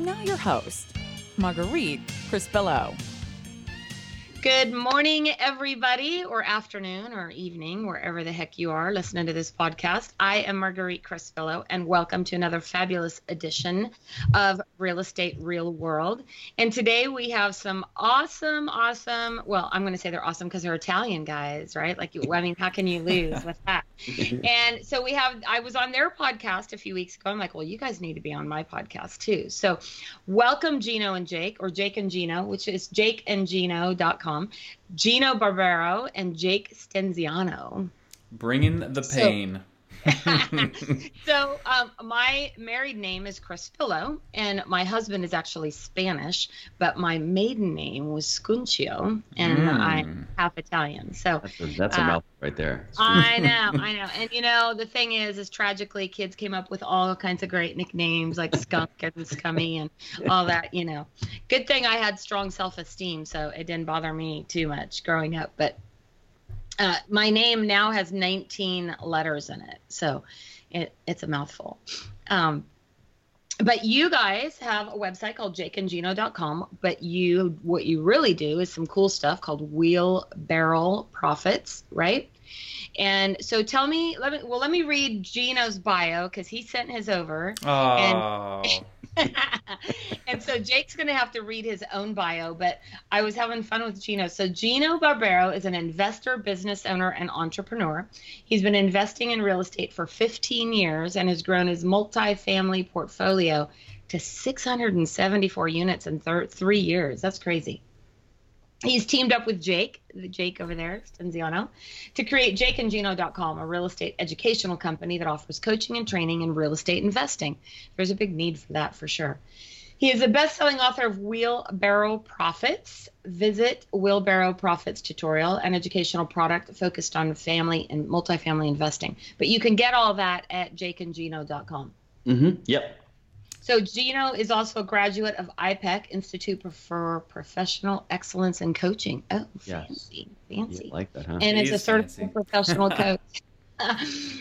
Now, your host, Marguerite Crispillo. Good morning, everybody, or afternoon, or evening, wherever the heck you are listening to this podcast. I am Marguerite Crispillo, and welcome to another fabulous edition of Real Estate Real World. And today we have some awesome, awesome. Well, I'm going to say they're awesome because they're Italian guys, right? Like, I mean, how can you lose with that? and so we have. I was on their podcast a few weeks ago. I'm like, well, you guys need to be on my podcast too. So, welcome, Gino and Jake, or Jake and Gino, which is jakeandgino.com Gino Barbaro and Jake Stenziano. Bringing the pain. So, so um, my married name is Crispillo, and my husband is actually Spanish, but my maiden name was Scuncio, and mm. I'm half Italian. So that's a, that's a uh, mouth right there. I know, I know, and you know the thing is, is tragically kids came up with all kinds of great nicknames like Skunk and Scummy and all that. You know, good thing I had strong self-esteem, so it didn't bother me too much growing up, but uh, my name now has 19 letters in it, so it, it's a mouthful. Um, but you guys have a website called jakeandgino.com but you what you really do is some cool stuff called wheelbarrow profits right and so tell me let me well let me read gino's bio because he sent his over oh. and and so Jake's going to have to read his own bio, but I was having fun with Gino. So Gino Barbaro is an investor, business owner, and entrepreneur. He's been investing in real estate for 15 years and has grown his multi-family portfolio to 674 units in thir- three years. That's crazy. He's teamed up with Jake, Jake over there, Stenziano, to create jakeandgino.com, a real estate educational company that offers coaching and training in real estate investing. There's a big need for that for sure. He is a best-selling author of Wheelbarrow Profits. Visit Wheelbarrow Profits tutorial, an educational product focused on family and multifamily investing. But you can get all that at jakeandgino.com. Mm-hmm. Yep. So Gino is also a graduate of IPEC Institute for Professional Excellence in Coaching. Oh, fancy, yes. fancy. You like that, huh? And it's a certified professional coach.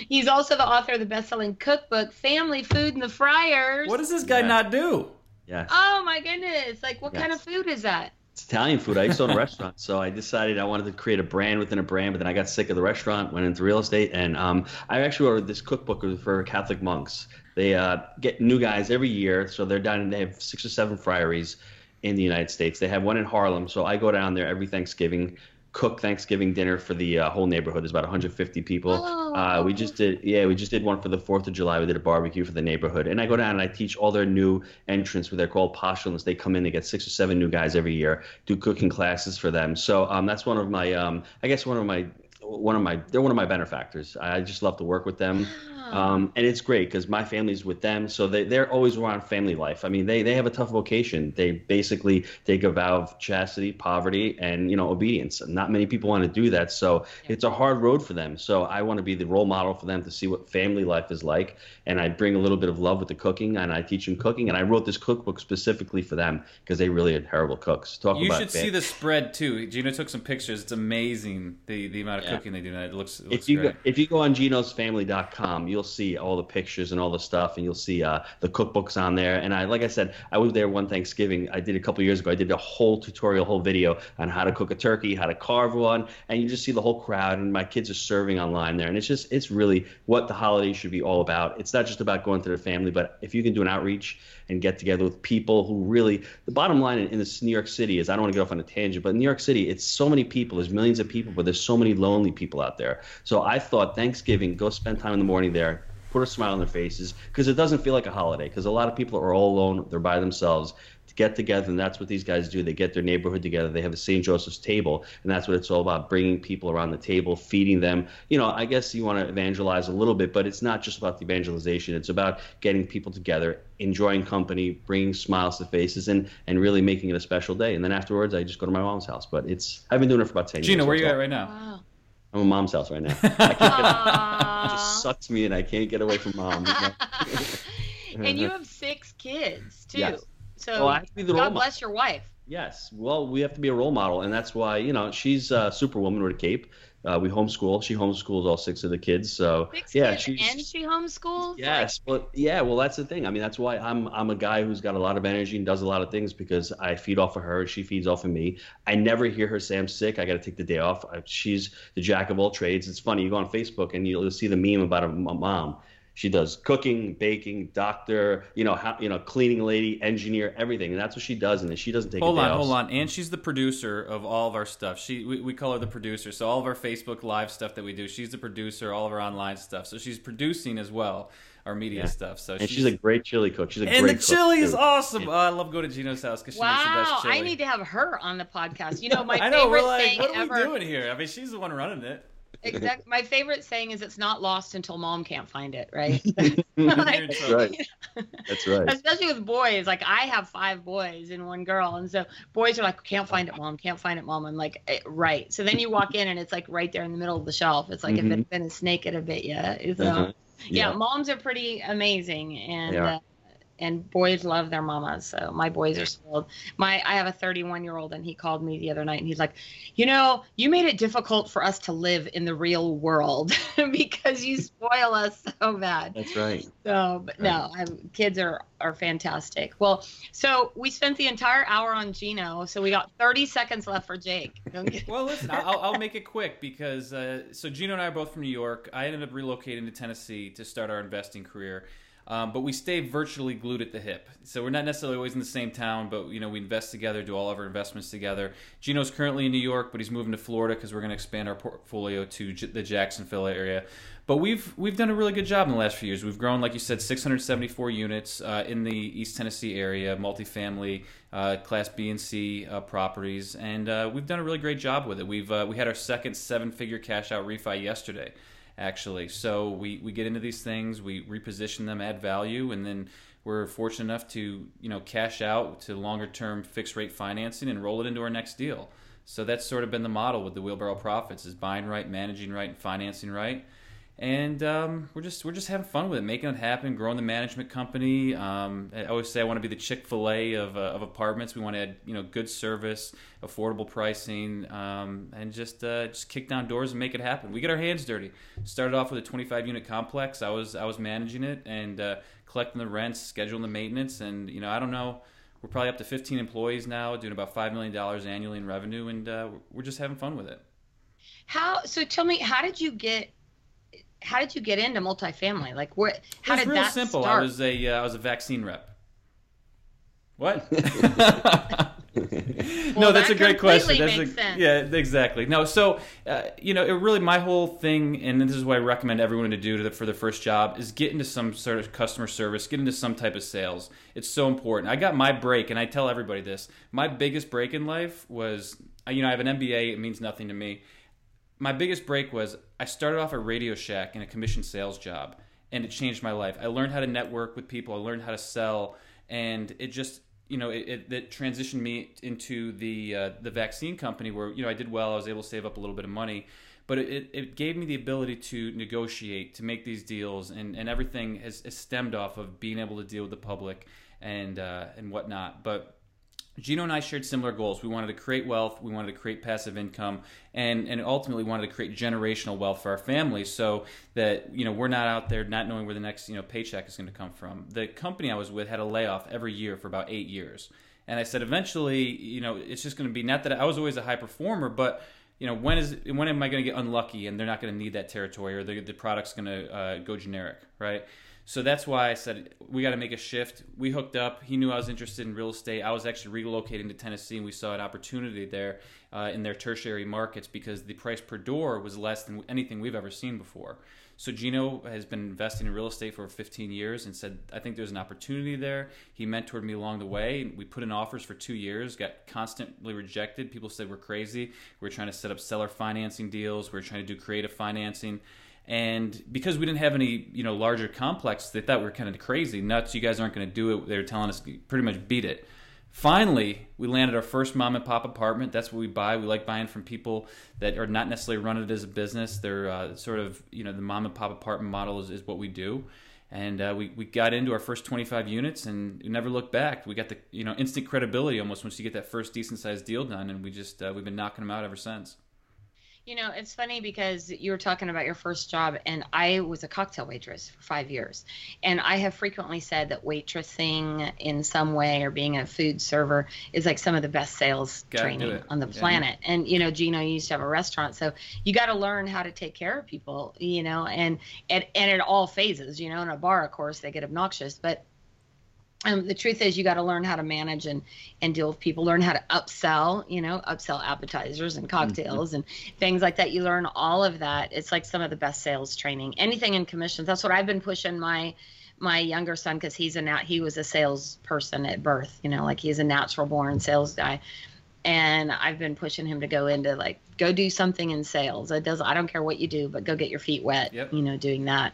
He's also the author of the best-selling cookbook "Family Food in the Friars." What does this guy not do? Yeah. Oh my goodness! Like, what yes. kind of food is that? It's Italian food. I used to own a restaurant, so I decided I wanted to create a brand within a brand. But then I got sick of the restaurant, went into real estate, and um, I actually ordered this cookbook for Catholic monks. They uh, get new guys every year, so they're down. And they have six or seven friaries in the United States. They have one in Harlem, so I go down there every Thanksgiving, cook Thanksgiving dinner for the uh, whole neighborhood. There's about 150 people. Oh. Uh, we just did, yeah, we just did one for the Fourth of July. We did a barbecue for the neighborhood, and I go down and I teach all their new entrants, what they're called postulants. They come in, they get six or seven new guys every year, do cooking classes for them. So um, that's one of my, um, I guess, one of my one of my they're one of my benefactors. I just love to work with them. Um, and it's great because my family's with them, so they, they're always around family life. I mean, they, they have a tough vocation. They basically take a vow of chastity, poverty, and you know obedience. And Not many people want to do that, so yeah. it's a hard road for them. So I want to be the role model for them to see what family life is like, and I bring a little bit of love with the cooking, and I teach them cooking. And I wrote this cookbook specifically for them because they really are terrible cooks. Talk about you should see the spread too. Gino took some pictures. It's amazing the, the amount of yeah. cooking they do. It looks, it looks if you great. Go, if you go on ginosfamily.com, you'll see all the pictures and all the stuff, and you'll see uh, the cookbooks on there. And I, like I said, I was there one Thanksgiving. I did a couple years ago. I did a whole tutorial, whole video on how to cook a turkey, how to carve one, and you just see the whole crowd. And my kids are serving online there, and it's just it's really what the holiday should be all about. It's not just about going to the family, but if you can do an outreach and get together with people who really, the bottom line in, in this New York City is I don't want to get off on a tangent, but in New York City, it's so many people. There's millions of people, but there's so many lonely people out there. So I thought Thanksgiving, go spend time in the morning there put a smile on their faces because it doesn't feel like a holiday. Because a lot of people are all alone, they're by themselves. To get together, and that's what these guys do. They get their neighborhood together. They have a St. Joseph's table, and that's what it's all about: bringing people around the table, feeding them. You know, I guess you want to evangelize a little bit, but it's not just about the evangelization. It's about getting people together, enjoying company, bringing smiles to faces, and and really making it a special day. And then afterwards, I just go to my mom's house. But it's I've been doing it for about ten Gina, years. Gina, where are you at right now? Wow. I'm at mom's house right now. I can't get, it just sucks me and I can't get away from mom. and you have six kids too. Yes. So Well, I have to be the role God model. bless your wife. Yes. Well, we have to be a role model, and that's why you know she's a superwoman with a cape. Uh, we homeschool. She homeschools all six of the kids. So Six yeah, kids she's and she homeschools. Yes, well, yeah, well, that's the thing. I mean, that's why I'm I'm a guy who's got a lot of energy and does a lot of things because I feed off of her, she feeds off of me. I never hear her say I'm sick. I got to take the day off. I, she's the jack of all trades. It's funny. You go on Facebook and you'll see the meme about a mom. She does cooking, baking, doctor, you know, how, you know, cleaning lady, engineer, everything, and that's what she does. And she doesn't take Hold a day on, off. hold on. And she's the producer of all of our stuff. She we, we call her the producer. So all of our Facebook live stuff that we do, she's the producer. All of our online stuff. So she's producing as well our media Yeah. stuff. So And she's a great chili cook. She's a and great the cook, chili is too. awesome. Oh, I love going to Gino's house because she makes the Wow, best chili. I need to have her on the podcast. You know, my I know. favorite We're like, saying what are ever. we doing here? I mean, she's the one running it. Exact. My favorite saying is, "It's not lost until mom can't find it." Right. You're in Like, trouble. right. That's right. Especially with boys, like I have five boys and one girl, and so boys are like, "Can't find it, mom. Can't find it, mom." I'm like, eh, "Right." So then you walk in and it's like right there in the middle of the shelf. It's like if it Mhm. had been a snake, it'd have bit you. So Uh-huh. yeah. moms are pretty amazing, and They are. uh, and boys love their mamas. So my boys are spoiled. My I have a 31 year old, and he called me the other night, and he's like, you know, you made it difficult for us to live in the real world because you spoil us so bad. That's right. So, but no, I'm, kids are are fantastic. Well, so we spent the entire hour on Gino, so we got 30 seconds left for Jake. Well, listen, I'll, I'll make it quick because uh, so Gino and I are both from New York. I ended up relocating to Tennessee to start our investing career. Um, but we stay virtually glued at the hip. So we're not necessarily always in the same town, but you know we invest together, do all of our investments together. Gino's currently in New York, but he's moving to Florida because we're going to expand our portfolio to J- the Jacksonville area. But we've we've done a really good job in the last few years. We've grown, like you said, 674 units uh, in the East Tennessee area, multifamily, uh, Class B and C uh, properties, and uh, we've done a really great job with it. We've uh, we had our second seven-figure cash out refi yesterday, actually. So we we get into these things, we reposition them, add value, and then we're fortunate enough to you know cash out to longer-term fixed-rate financing and roll it into our next deal. So that's sort of been the model with the wheelbarrow profits: is buying right, managing right, and financing right and um, we're just we're just having fun with it, making it happen, growing the management company. Um, I always say I want to be the Chick Fil A of, uh, of apartments. We want to add you know good service, affordable pricing, um, and just uh, just kick down doors and make it happen. We get our hands dirty. Started off with a 25 unit complex. I was I was managing it and uh, collecting the rents, scheduling the maintenance, and you know I don't know. We're probably up to 15 employees now, doing about five million dollars annually in revenue, and uh, we're just having fun with it. How? So tell me, how did you get? How did you get into multifamily? Like, what? How it was did real that simple. start? I was a uh, I was a vaccine rep. What? no, that's that a great question. That's makes a, sense. Yeah, exactly. No, so uh, you know, it really my whole thing, and this is what I recommend everyone to do to the, for their first job is get into some sort of customer service, get into some type of sales. It's so important. I got my break, and I tell everybody this. My biggest break in life was, you know, I have an MBA. It means nothing to me my biggest break was I started off at Radio Shack in a commission sales job, and it changed my life. I learned how to network with people. I learned how to sell, and it just you know it, it, it transitioned me into the uh, the vaccine company where you know I did well. I was able to save up a little bit of money, but it, it gave me the ability to negotiate, to make these deals, and, and everything has, has stemmed off of being able to deal with the public and uh, and whatnot. But Gino and I shared similar goals. We wanted to create wealth, we wanted to create passive income, and and ultimately wanted to create generational wealth for our families, so that you know we're not out there not knowing where the next you know paycheck is going to come from. The company I was with had a layoff every year for about eight years, and I said eventually, you know, it's just going to be not that I was always a high performer, but you know when is when am I going to get unlucky and they're not going to need that territory or the the product's going to uh, go generic, right? So that's why I said we got to make a shift. We hooked up. He knew I was interested in real estate. I was actually relocating to Tennessee, and we saw an opportunity there uh, in their tertiary markets because the price per door was less than anything we've ever seen before. So Gino has been investing in real estate for 15 years and said, I think there's an opportunity there. He mentored me along the way. We put in offers for two years, got constantly rejected. People said we're crazy. We are trying to set up seller financing deals. We are trying to do creative financing. And because we didn't have any, you know, larger complex, they thought we were kind of crazy, nuts. You guys aren't going to do it. They were telling us pretty much beat it. Finally, we landed our first mom and pop apartment. That's what we buy. We like buying from people that are not necessarily running it as a business. They're uh, sort of, you know, the mom and pop apartment model is, is what we do. And uh, we, we got into our first 25 units and never looked back. We got the, you know, instant credibility almost once you get that first decent sized deal done. And we just, uh, we've been knocking them out ever since. You know, it's funny because you were talking about your first job, and I was a cocktail waitress for five years. And I have frequently said that waitressing in some way or being a food server is like some of the best sales Gotta training on the planet. Yeah. And, you know, Gino you used to have a restaurant. So you got to learn how to take care of people, you know, and, and, and at all phases, you know, in a bar, of course, they get obnoxious. But um, the truth is you got to learn how to manage and, and deal with people learn how to upsell you know upsell appetizers and cocktails mm-hmm. and things like that. You learn all of that. It's like some of the best sales training. Anything in commissions. That's what i've been pushing my my younger son because he's a nat he was a salesperson at birth you know like he's a natural born sales guy. And i've been pushing him to go into like go do something in sales. It does i don't care what you do but go get your feet wet yep. you know doing that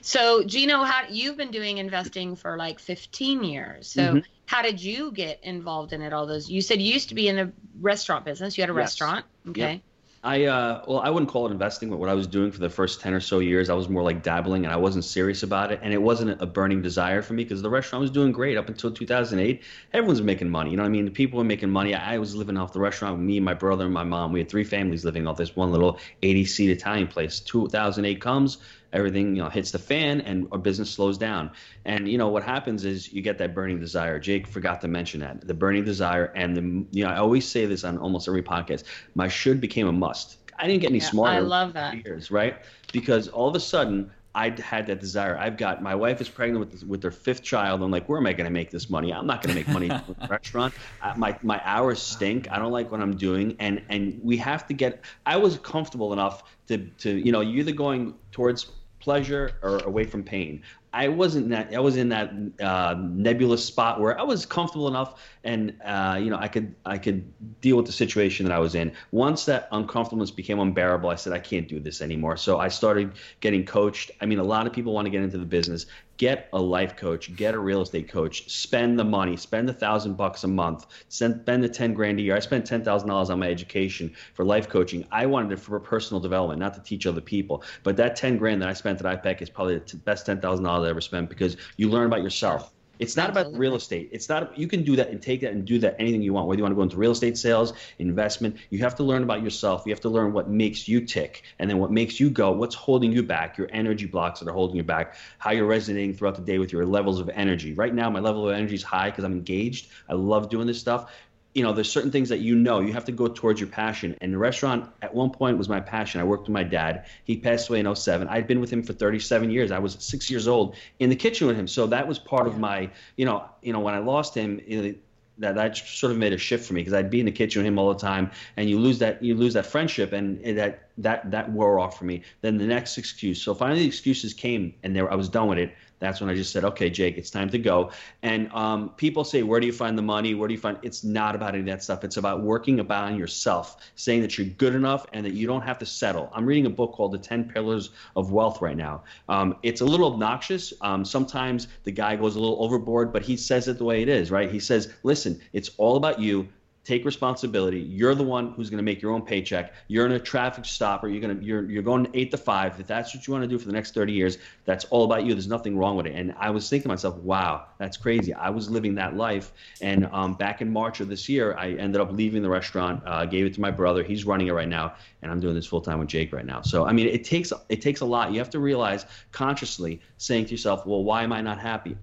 so, Gino, how you've been doing investing for like 15 years. So, mm-hmm. how did you get involved in it? All those you said you used to be in the restaurant business. You had a yes. restaurant, okay? Yep. I uh, well, I wouldn't call it investing, but what I was doing for the first ten or so years, I was more like dabbling, and I wasn't serious about it, and it wasn't a burning desire for me because the restaurant was doing great up until 2008. Everyone's making money, you know what I mean? The people were making money. I was living off the restaurant with me, my brother, and my mom. We had three families living off this one little 80 seat Italian place. 2008 comes, everything you know hits the fan and our business slows down and you know what happens is you get that burning desire jake forgot to mention that the burning desire and the you know i always say this on almost every podcast my should became a must i didn't get any yeah, smarter i love that years right because all of a sudden I had that desire. I've got my wife is pregnant with with their fifth child. I'm like, where am I going to make this money? I'm not going to make money in a restaurant. I, my my hours stink. I don't like what I'm doing, and and we have to get. I was comfortable enough to to you know you're either going towards pleasure or away from pain. I wasn't that. I was in that uh, nebulous spot where I was comfortable enough, and uh, you know, I could I could deal with the situation that I was in. Once that uncomfortableness became unbearable, I said I can't do this anymore. So I started getting coached. I mean, a lot of people want to get into the business get a life coach, get a real estate coach, spend the money, spend a thousand bucks a month, spend the 10 grand a year. I spent $10,000 on my education for life coaching. I wanted it for personal development, not to teach other people. But that 10 grand that I spent at IPEC is probably the best $10,000 I ever spent because you learn about yourself. It's not about real estate. It's not. You can do that and take that and do that anything you want. Whether you want to go into real estate sales, investment, you have to learn about yourself. You have to learn what makes you tick, and then what makes you go. What's holding you back? Your energy blocks that are holding you back. How you're resonating throughout the day with your levels of energy. Right now, my level of energy is high because I'm engaged. I love doing this stuff you know, there's certain things that you know you have to go towards your passion. And the restaurant at one point was my passion. I worked with my dad. He passed away in 07. I'd been with him for 37 years. I was six years old in the kitchen with him. So that was part of my, you know, you know, when I lost him, you know, that that sort of made a shift for me because I'd be in the kitchen with him all the time, and you lose that you lose that friendship, and that that that wore off for me. Then the next excuse. So finally, the excuses came, and there I was done with it that's when I just said, okay, Jake, it's time to go. And um, people say, where do you find the money? Where do you find? It's not about any of that stuff. It's about working about yourself, saying that you're good enough and that you don't have to settle. I'm reading a book called The Ten Pillars of Wealth right now. Um, it's a little obnoxious. Um, sometimes the guy goes a little overboard, but he says it the way it is, right? He says, listen, it's all about you take responsibility. You're the one who's going to make your own paycheck. You're in a traffic stop, or you're going to you're you're going eight to five. If that's what you want to do for the next 30 years, that's all about you. There's nothing wrong with it. And I was thinking to myself, wow, that's crazy. I was living that life. And um, back in March of this year, I ended up leaving the restaurant, uh, gave it to my brother. He's running it right now, and I'm doing this full time with Jake right now. So I mean, it takes it takes a lot. You have to realize consciously saying to yourself, well, why am I not happy?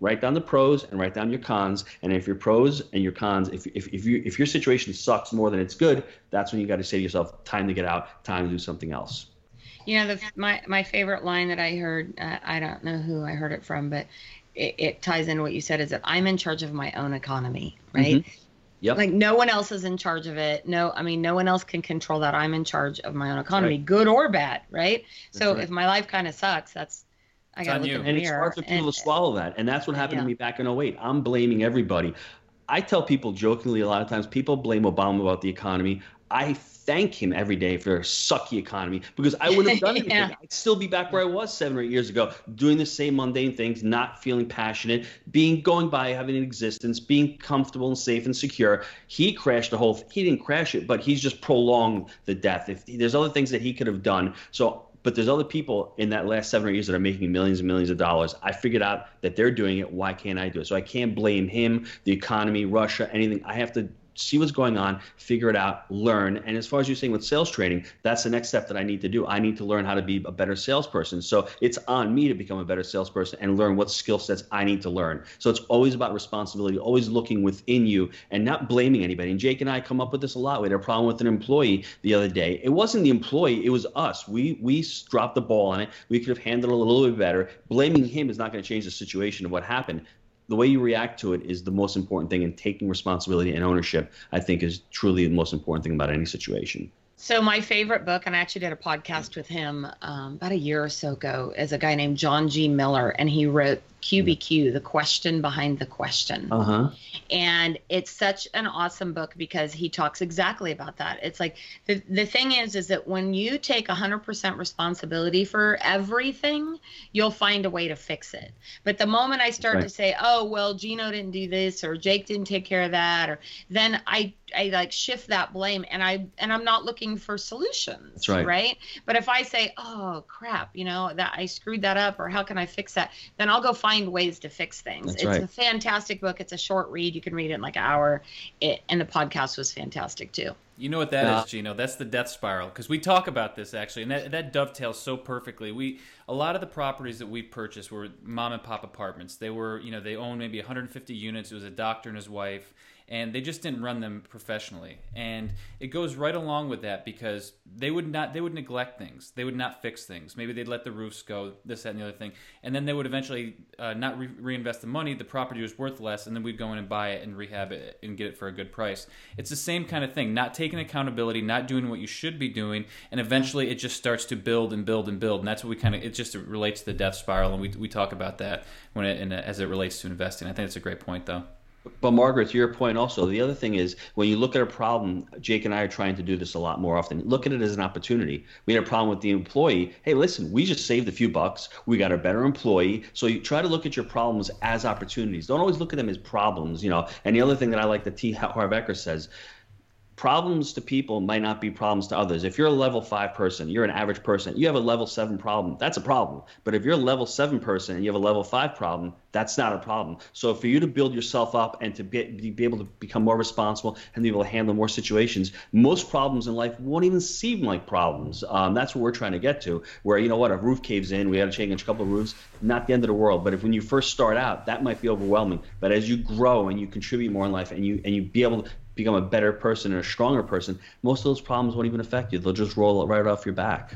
Write down the pros and write down your cons. And if your pros and your cons, if, if, if, you, if your situation sucks more than it's good, that's when you got to say to yourself, time to get out, time to do something else. You know, the, my, my favorite line that I heard, uh, I don't know who I heard it from, but it, it, ties in what you said is that I'm in charge of my own economy, right? Mm-hmm. Yep. Like no one else is in charge of it. No, I mean, no one else can control that. I'm in charge of my own economy, right. good or bad, right? so right. if my life kind of sucks, that's I gotta look you. in the and it's hard for people and- to swallow that and that's what uh, happened Yeah. to me back in 08 i'm blaming everybody. I tell people jokingly a lot of times people blame obama about the economy. I thank him every day for a sucky economy because i wouldn't have done anything. Yeah. i'd still be back where i was seven or eight years ago doing the same mundane things not feeling passionate being going by having an existence being comfortable and safe and secure. He crashed the whole he didn't crash it but he's just prolonged the death. If there's other things that he could have done. So but there's other people in that last seven or years that are making millions and millions of dollars. I figured out that they're doing it. Why can't I do it? So I can't blame him, the economy, Russia, anything. I have to see what's going on, figure it out, learn. And as far as you're saying with sales training, that's the next step that I need to do. I need to learn how to be a better salesperson. So it's on me to become a better salesperson and learn what skill sets I need to learn. So it's always about responsibility, always looking within you and not blaming anybody. And Jake and I come up with this a lot. We had a problem with an employee the other day. It wasn't the employee, it was us. We we dropped the ball on it. We could have handled it a little bit better. Blaming him is not going to change the situation of what happened the way you react to it is the most important thing and taking responsibility and ownership i think is truly the most important thing about any situation So my favorite book, and I actually did a podcast with him um, about a year or so ago, is a guy named John G. Miller, and he wrote QBQ, the question behind the question. uh-huh and it's such an awesome book because he talks exactly about that it's like the, the thing is is that when you take 100% responsibility for everything you'll find a way to fix it but the moment i start Right. to say oh well gino didn't do this or jake didn't take care of that or then i i like shift that blame and i and i'm not looking for solutions That's right. right but if i say oh crap you know that i screwed that up or how can i fix that then i'll go find ways to fix things That's it's right. a fantastic book it's a short read you can read it in like an hour it, and the podcast was fantastic too You know what that is, Yeah. Gino? That's the death spiral. Because we talk about this actually, and that, that dovetails so perfectly. We a lot of the properties that we purchased were mom and pop apartments. They were, you know, they owned maybe 150 units. It was a doctor and his wife, and they just didn't run them professionally. And it goes right along with that because they would not, they would neglect things. They would not fix things. Maybe they'd let the roofs go, this, that, and the other thing, and then they would eventually uh, not re- reinvest the money. The property was worth less, and then we'd go in and buy it and rehab it and get it for a good price. It's the same kind of thing. Not taking accountability, not doing what you should be doing, and eventually it just starts to build and build and build. And that's what we kind of it just relates to the death spiral, and we we talk about that when it in, as it relates to investing. I think it's a great point, though. But Margaret, to your point also, the other thing is when you look at a problem, Jake and I are trying to do this a lot more often. Look at it as an opportunity. We had a problem with the employee. Hey, listen, we just saved a few bucks. We got a better employee. So you try to look at your problems as opportunities. Don't always look at them as problems, you know. And the other thing that I like that T. Harv Eker says, problems to people might not be problems to others. If you're a level five person, you're an average person, you have a level seven problem, that's a problem. But if you're a level seven person and you have a level five problem, that's not a problem. So for you to build yourself up and to be, be able to become more responsible and be able to handle more situations, most problems in life won't even seem like problems. Um, that's what we're trying to get to. Where you know what, a roof caves in, we got to change a couple of roofs, not the end of the world. But if when you first start out, that might be overwhelming. But as you grow and you contribute more in life and you and you be able to become a better person and a stronger person, most of those problems won't even affect you. They'll just roll right off your back.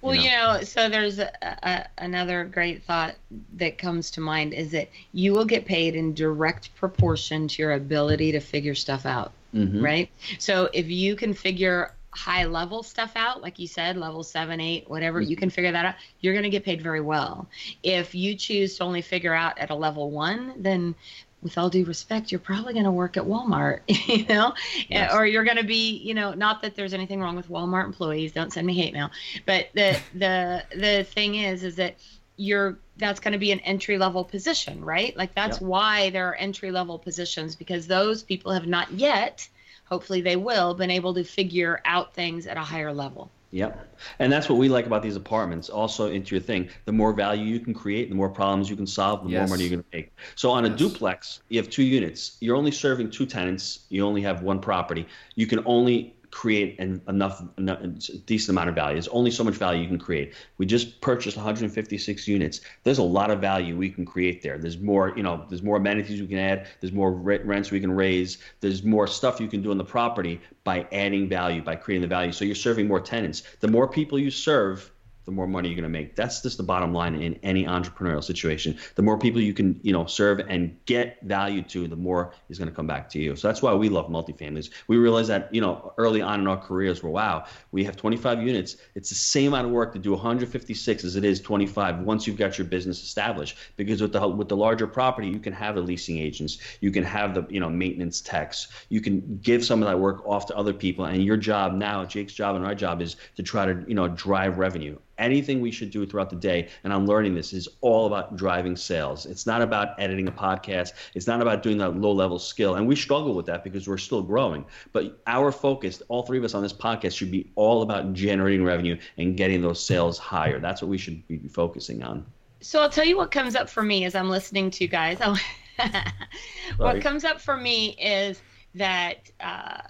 Well, you you know, so there's a, a, another great thought that comes to mind is that you will get paid in direct proportion to your ability to figure stuff out, Mhm. right? So if you can figure high level stuff out, like you said, level seven, eight, whatever, you can figure that out, you're going to get paid very well. If you choose to only figure out at a level one, then with all due respect, you're probably going to work at Walmart, you know, eh, Yes. or you're going to be, you know, not that there's anything wrong with Walmart employees. Don't send me hate mail, but the the the thing is, is that you're that's going to be an entry level position, right? Like that's Yep. why there are entry level positions because those people have not yet, hopefully they will, been able to figure out things at a higher level. Yep. And that's what we like about these apartments. Also, into your thing, the more value you can create, the more problems you can solve, the Yes. more money you're going to make. So, on a duplex, you have two units. You're only serving two tenants. You only have one property. You can only create an, enough, enough a decent amount of value. There's only so much value you can create. We just purchased 156 units. There's a lot of value we can create there. There's more, you know, there's more amenities we can add. There's more re- rents we can raise. There's more stuff you can do on the property by adding value, by creating the value. So you're serving more tenants. The more people you serve, the more money you're going to make. That's just the bottom line in any entrepreneurial situation. The more people you can, you know, serve and get value to, the more is going to come back to you. So that's why we love multifamilies. We realize that, you know, early on in our careers, we're wow, we have 25 units. It's the same amount of work to do 156 as it is 25 once you've got your business established. Because with the with the larger property, you can have the leasing agents, you can have the you know maintenance techs, you can give some of that work off to other people, and your job now, Jake's job and our job is to try to you know drive revenue anything we should do throughout the day. And i'm learning this. Is all about driving sales. It's not about editing a podcast. It's not about doing that low level skill. And we struggle with that because we're still growing. But our focus all three of us on this podcast should be all about generating revenue and getting those sales higher. That's what we should be focusing on. So i'll tell you what comes up for me as i'm listening to you guys. Oh, what comes up for me is that uh,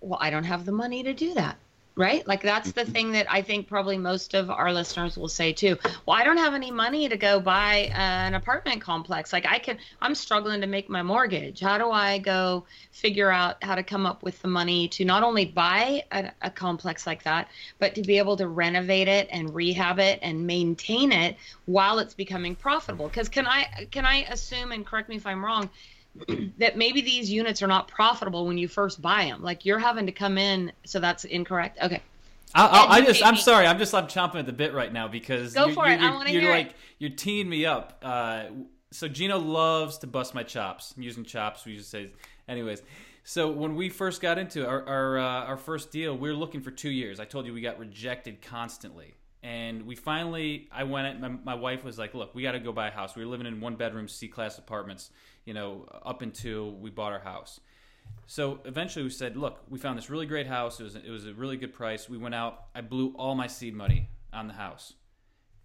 well i don't have the money to do that right? Like that's the mm-hmm. thing that i think probably most of our listeners will say too. Well i don't have any money to go buy an apartment complex. Like i can i'm struggling to make my mortgage. How do i go figure out how to come up with the money to not only buy a, a complex like that but to be able to renovate it and rehab it and maintain it while it's becoming profitable? Because can i can i assume and correct me if i'm wrong that maybe these units are not profitable when you first buy them. Like you're having to come in, so that's incorrect. Okay. I, I, just, I'm sorry, I'm just, I'm chomping at the bit right now because go for you're, it. You're, I want to hear like, it. You're teeing me up. Uh, so Gino loves to bust my chops. I'm using chops. We just say, anyways. So when we first got into our our, uh, our first deal, we were looking for two years. I told you we got rejected constantly, and we finally, I went. My, my wife was like, "Look, we got to go buy a house." We were living in one bedroom C class apartments you know, up until we bought our house. So eventually we said, look, we found this really great house. It was, it was a really good price. We went out. I blew all my seed money on the house.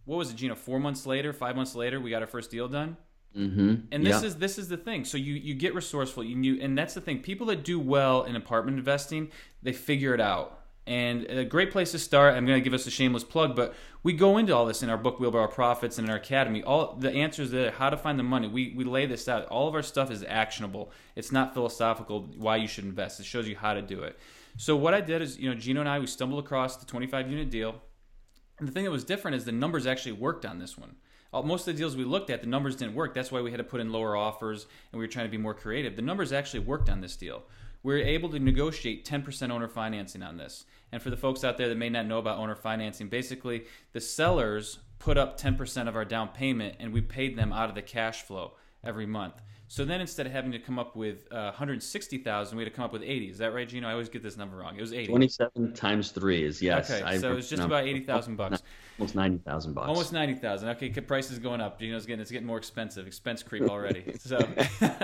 What was it, Gino? Four months later, five months later, we got our first deal done. Mm-hmm. And this yeah. is this is the thing. So you you get resourceful. You, you and that's the thing. People that do well in apartment investing, they figure it out. And a great place to start, I'm going to give us a shameless plug, but we go into all this in our book, Wheelbarrow Profits, and in our academy. All the answers there, how to find the money. We, we lay this out. All of our stuff is actionable. It's not philosophical why you should invest. It shows you how to do it. So what I did is, you know, Gino and I, we stumbled across the 25 unit deal. And the thing that was different is the numbers actually worked on this one. Most of the deals we looked at, the numbers didn't work. That's why we had to put in lower offers and we were trying to be more creative. The numbers actually worked on this deal. We were able to negotiate 10% owner financing on this. And for the folks out there that may not know about owner financing, basically the sellers put up 10% of our down payment and we paid them out of the cash flow every month. So then instead of having to come up with uh, 160,000, we had to come up with 80. Is that right, Gino? I always get this number wrong. It was 80. 27 times 3 is yes. Okay, I so it's just about 80,000 bucks. Almost 90,000 bucks. Almost 90,000. Okay, price is going up. Gino's getting it's getting more expensive. Expense creep already. so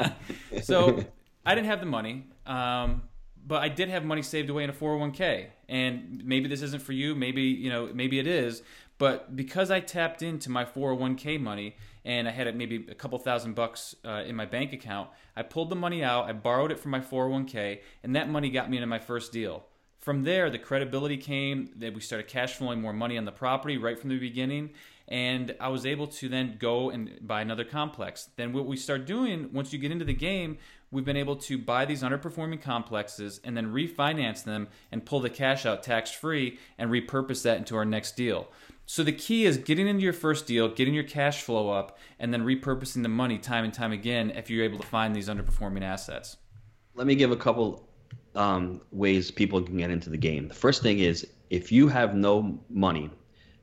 So I didn't have the money. Um, but I did have money saved away in a 401k. And maybe this isn't for you, maybe, you know, maybe it is, but because I tapped into my 401k money and I had maybe a couple thousand bucks uh, in my bank account, I pulled the money out, I borrowed it from my 401k, and that money got me into my first deal. From there, the credibility came, that we started cash flowing more money on the property right from the beginning, and I was able to then go and buy another complex. Then what we start doing once you get into the game, we've been able to buy these underperforming complexes and then refinance them and pull the cash out tax free and repurpose that into our next deal. So the key is getting into your first deal, getting your cash flow up, and then repurposing the money time and time again if you're able to find these underperforming assets. Let me give a couple um, ways people can get into the game. The first thing is if you have no money,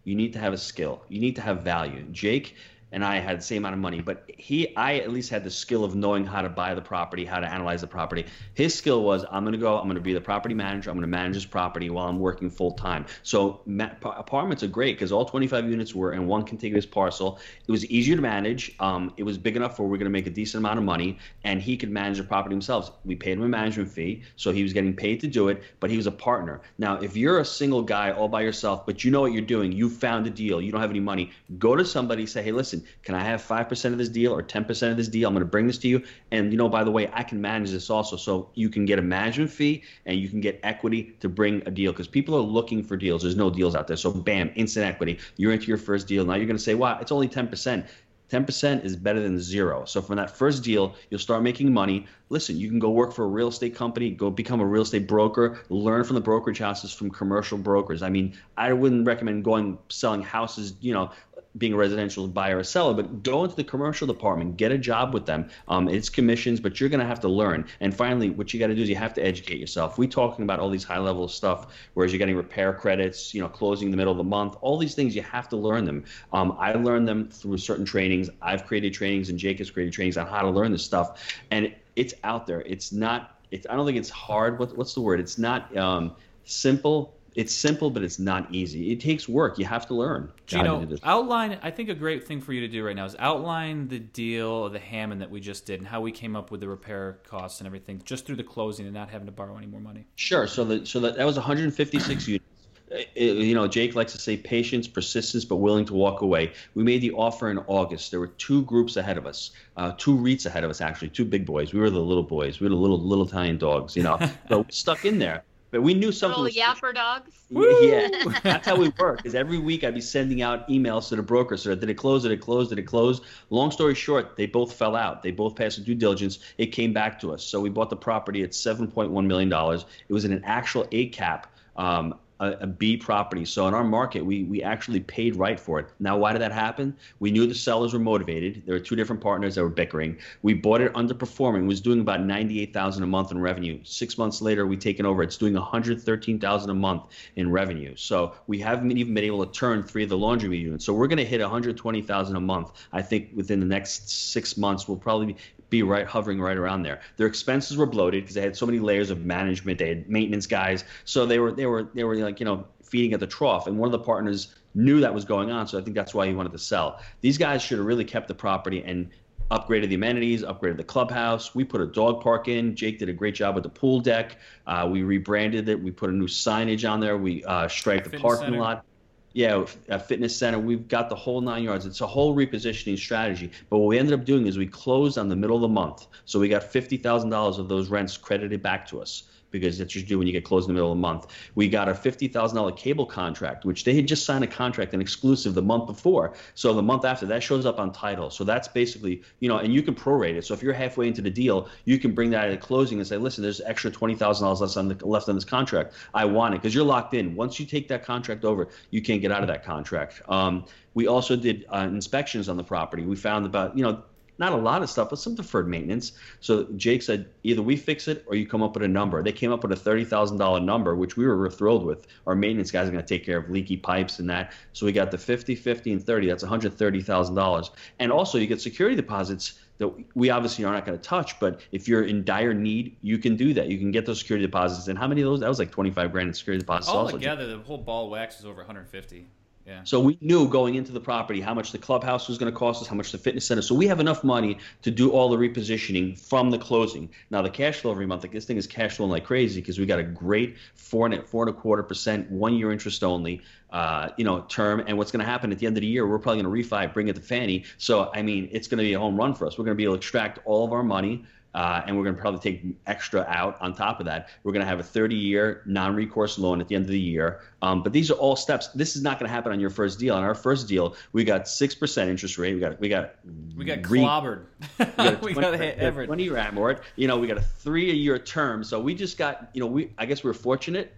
you need to have a skill. You need to have value. Jake and I had the same amount of money, but he, I at least had the skill of knowing how to buy the property, how to analyze the property. His skill was, I'm going to go, I'm going to be the property manager, I'm going to manage this property while I'm working full time. So ma- apartments are great because all 25 units were in one contiguous parcel. It was easier to manage. Um, it was big enough where we're going to make a decent amount of money, and he could manage the property himself. We paid him a management fee, so he was getting paid to do it, but he was a partner. Now, if you're a single guy all by yourself, but you know what you're doing, you found a deal, you don't have any money, go to somebody, say, hey, listen can I have 5% of this deal or 10% of this deal? I'm going to bring this to you. And, you know, by the way, I can manage this also. So you can get a management fee and you can get equity to bring a deal because people are looking for deals. There's no deals out there. So, bam, instant equity. You're into your first deal. Now you're going to say, wow, it's only 10%. 10% is better than zero. So from that first deal, you'll start making money. Listen, you can go work for a real estate company, go become a real estate broker, learn from the brokerage houses, from commercial brokers. I mean, I wouldn't recommend going selling houses, you know, being a residential buyer or seller, but go into the commercial department, get a job with them. Um, it's commissions, but you're going to have to learn. And finally, what you got to do is you have to educate yourself. We talking about all these high level stuff, whereas you're getting repair credits, you know, closing in the middle of the month, all these things you have to learn them. Um, I learned them through certain trainings. I've created trainings, and Jake has created trainings on how to learn this stuff, and it's out there. It's not. It's, I don't think it's hard. What, what's the word? It's not um, simple it's simple, but it's not easy. It takes work. You have to learn. Gino, outline. I think a great thing for you to do right now is outline the deal, of the Hammond that we just did, and how we came up with the repair costs and everything, just through the closing and not having to borrow any more money. Sure. So the so that, that was 156 units. It, you know, Jake likes to say patience, persistence, but willing to walk away. We made the offer in August. There were two groups ahead of us, uh, two REITs ahead of us, actually, two big boys. We were the little boys. We were the little little Italian dogs, you know. but we stuck in there. But we knew something. Little was, yapper dogs. Yeah, that's how we work. Because every week I'd be sending out emails to the broker. So did it close? Did it close? Did it close? Long story short, they both fell out. They both passed the due diligence. It came back to us. So we bought the property at seven point one million dollars. It was in an actual A cap. Um, a, a B property. So in our market, we we actually paid right for it. Now, why did that happen? We knew the sellers were motivated. There were two different partners that were bickering. We bought it underperforming. It was doing about ninety eight thousand a month in revenue. Six months later, we taken over. It's doing one hundred thirteen thousand a month in revenue. So we haven't even been able to turn three of the laundry units. So we're going to hit one hundred twenty thousand a month. I think within the next six months, we'll probably be right hovering right around there. Their expenses were bloated because they had so many layers of management. They had maintenance guys, so they were they were they were like you know feeding at the trough. And one of the partners knew that was going on, so I think that's why he wanted to sell. These guys should have really kept the property and upgraded the amenities, upgraded the clubhouse. We put a dog park in. Jake did a great job with the pool deck. Uh, we rebranded it. We put a new signage on there. We uh, striped the parking center. lot yeah, a fitness center. We've got the whole nine yards. It's a whole repositioning strategy. But what we ended up doing is we closed on the middle of the month. So we got fifty thousand dollars of those rents credited back to us because that's just do when you get closed in the middle of the month. We got a $50,000 cable contract, which they had just signed a contract, an exclusive the month before. So the month after, that shows up on title. So that's basically, you know, and you can prorate it. So if you're halfway into the deal, you can bring that at closing and say, listen, there's extra $20,000 left on, the, left on this contract. I want it because you're locked in. Once you take that contract over, you can't get out of that contract. Um, we also did uh, inspections on the property. We found about, you know, not a lot of stuff, but some deferred maintenance. So Jake said, either we fix it or you come up with a number. They came up with a thirty thousand dollar number, which we were thrilled with. Our maintenance guys are going to take care of leaky pipes and that. So we got the 50, 50, and 30. That's one hundred thirty thousand dollars. And also you get security deposits that we obviously are not going to touch. But if you're in dire need, you can do that. You can get those security deposits. And how many of those? That was like 25 grand in security deposits. All together, the whole ball of wax was over 150. Yeah. So we knew going into the property how much the clubhouse was going to cost us, how much the fitness center. So we have enough money to do all the repositioning from the closing. Now the cash flow every month, like this thing is cash flowing like crazy because we got a great four and four and a quarter percent, one year interest only, uh, you know, term. And what's going to happen at the end of the year? We're probably going to refi, bring it to Fannie. So I mean, it's going to be a home run for us. We're going to be able to extract all of our money uh, and we're going to probably take extra out on top of that. We're going to have a 30 year non recourse loan at the end of the year. Um, but these are all steps. This is not going to happen on your first deal. On our first deal, we got 6% interest rate. We got, we got, we got re- clobbered. we got, 20, got hit 20 year amort. You know, we got a three year term. So we just got, you know, we, I guess we we're fortunate.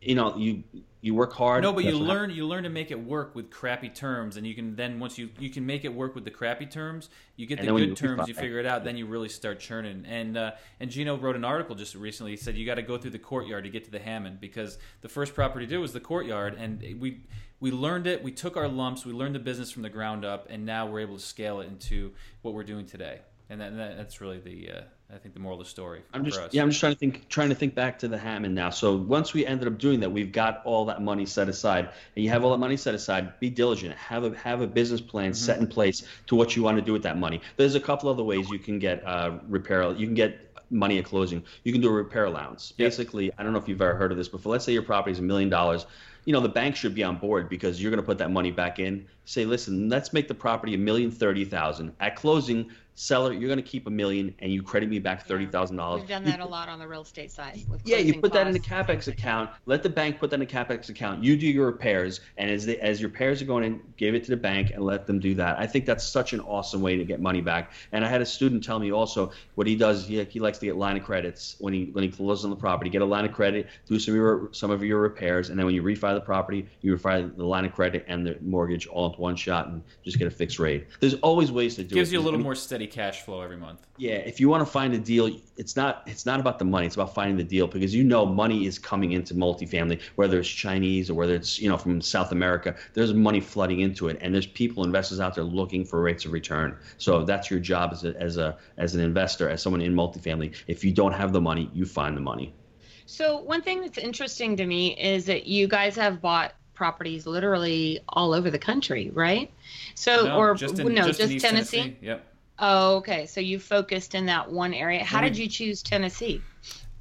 You know, you, you work hard. No, but you learn you learn to make it work with crappy terms, and you can then once you you can make it work with the crappy terms, you get the good terms, you figure it out, then you really start churning. And uh, and Gino wrote an article just recently. He said you got to go through the courtyard to get to the Hammond because the first property to do was the courtyard, and we we learned it. We took our lumps. We learned the business from the ground up, and now we're able to scale it into what we're doing today. And that, that's really the uh, I think the moral of the story. I'm just yeah, I'm just trying to think trying to think back to the Hammond now. So once we ended up doing that, we've got all that money set aside, and you have all that money set aside. Be diligent. Have a have a business plan mm-hmm. set in place to what you want to do with that money. There's a couple other ways you can get uh, repair. You can get money at closing. You can do a repair allowance. Basically, I don't know if you've ever heard of this before. Let's say your property is a million dollars you know the bank should be on board because you're going to put that money back in. Say, listen, let's make the property a million thirty thousand at closing seller, you're going to keep a million and you credit me back thirty thousand dollars. We've done that a lot on the real estate side. yeah, you put that in the capex account. Let the bank put that in the capex account. You do your repairs, and as the, as your repairs are going in, give it to the bank and let them do that. I think that's such an awesome way to get money back. And I had a student tell me also what he does. He, he likes to get line of credits when he when he closes on the property. Get a line of credit, do some of your some of your repairs, and then when you refi the property, you refi the line of credit and the mortgage all into one shot and just get a fixed rate. There's always ways to do Gives it. Gives you a little more steady cash flow every month. Yeah, if you want to find a deal, it's not it's not about the money. It's about finding the deal because you know money is coming into multifamily, whether it's Chinese or whether it's you know from South America. There's money flooding into it, and there's people, investors out there looking for rates of return. So that's your job as a as a as an investor, as someone in multifamily. If you don't have the money, you find the money. So one thing that's interesting to me is that you guys have bought properties literally all over the country, right? So no, or just in, no, just, just Tennessee. Tennessee. Yep. Oh, okay. So you focused in that one area. How did you choose Tennessee?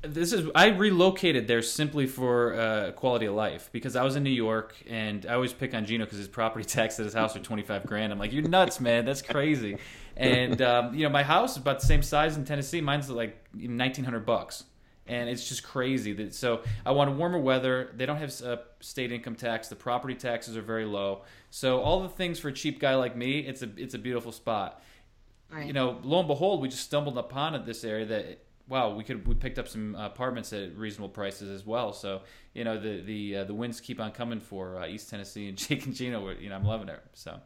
This is I relocated there simply for uh, quality of life because I was in New York and I always pick on Gino because his property tax at his house are twenty five grand. I'm like, you're nuts, man. That's crazy. And um, you know, my house is about the same size in Tennessee. Mine's like nineteen hundred bucks and it's just crazy. That so I wanted warmer weather. They don't have uh, state income tax. The property taxes are very low. So all the things for a cheap guy like me, it's a it's a beautiful spot. Right. You know, lo and behold, we just stumbled upon it this area that wow, we could we picked up some apartments at reasonable prices as well. So you know the the uh, the winds keep on coming for uh, East Tennessee and Jake and Gino. You know, I'm loving it. So.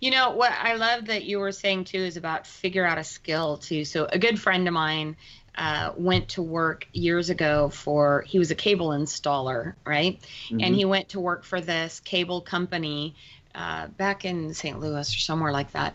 You know what I love that you were saying too is about figure out a skill too. So a good friend of mine uh, went to work years ago for he was a cable installer right? Mm-hmm. and he went to work for this cable company uh, back in st louis or somewhere like that.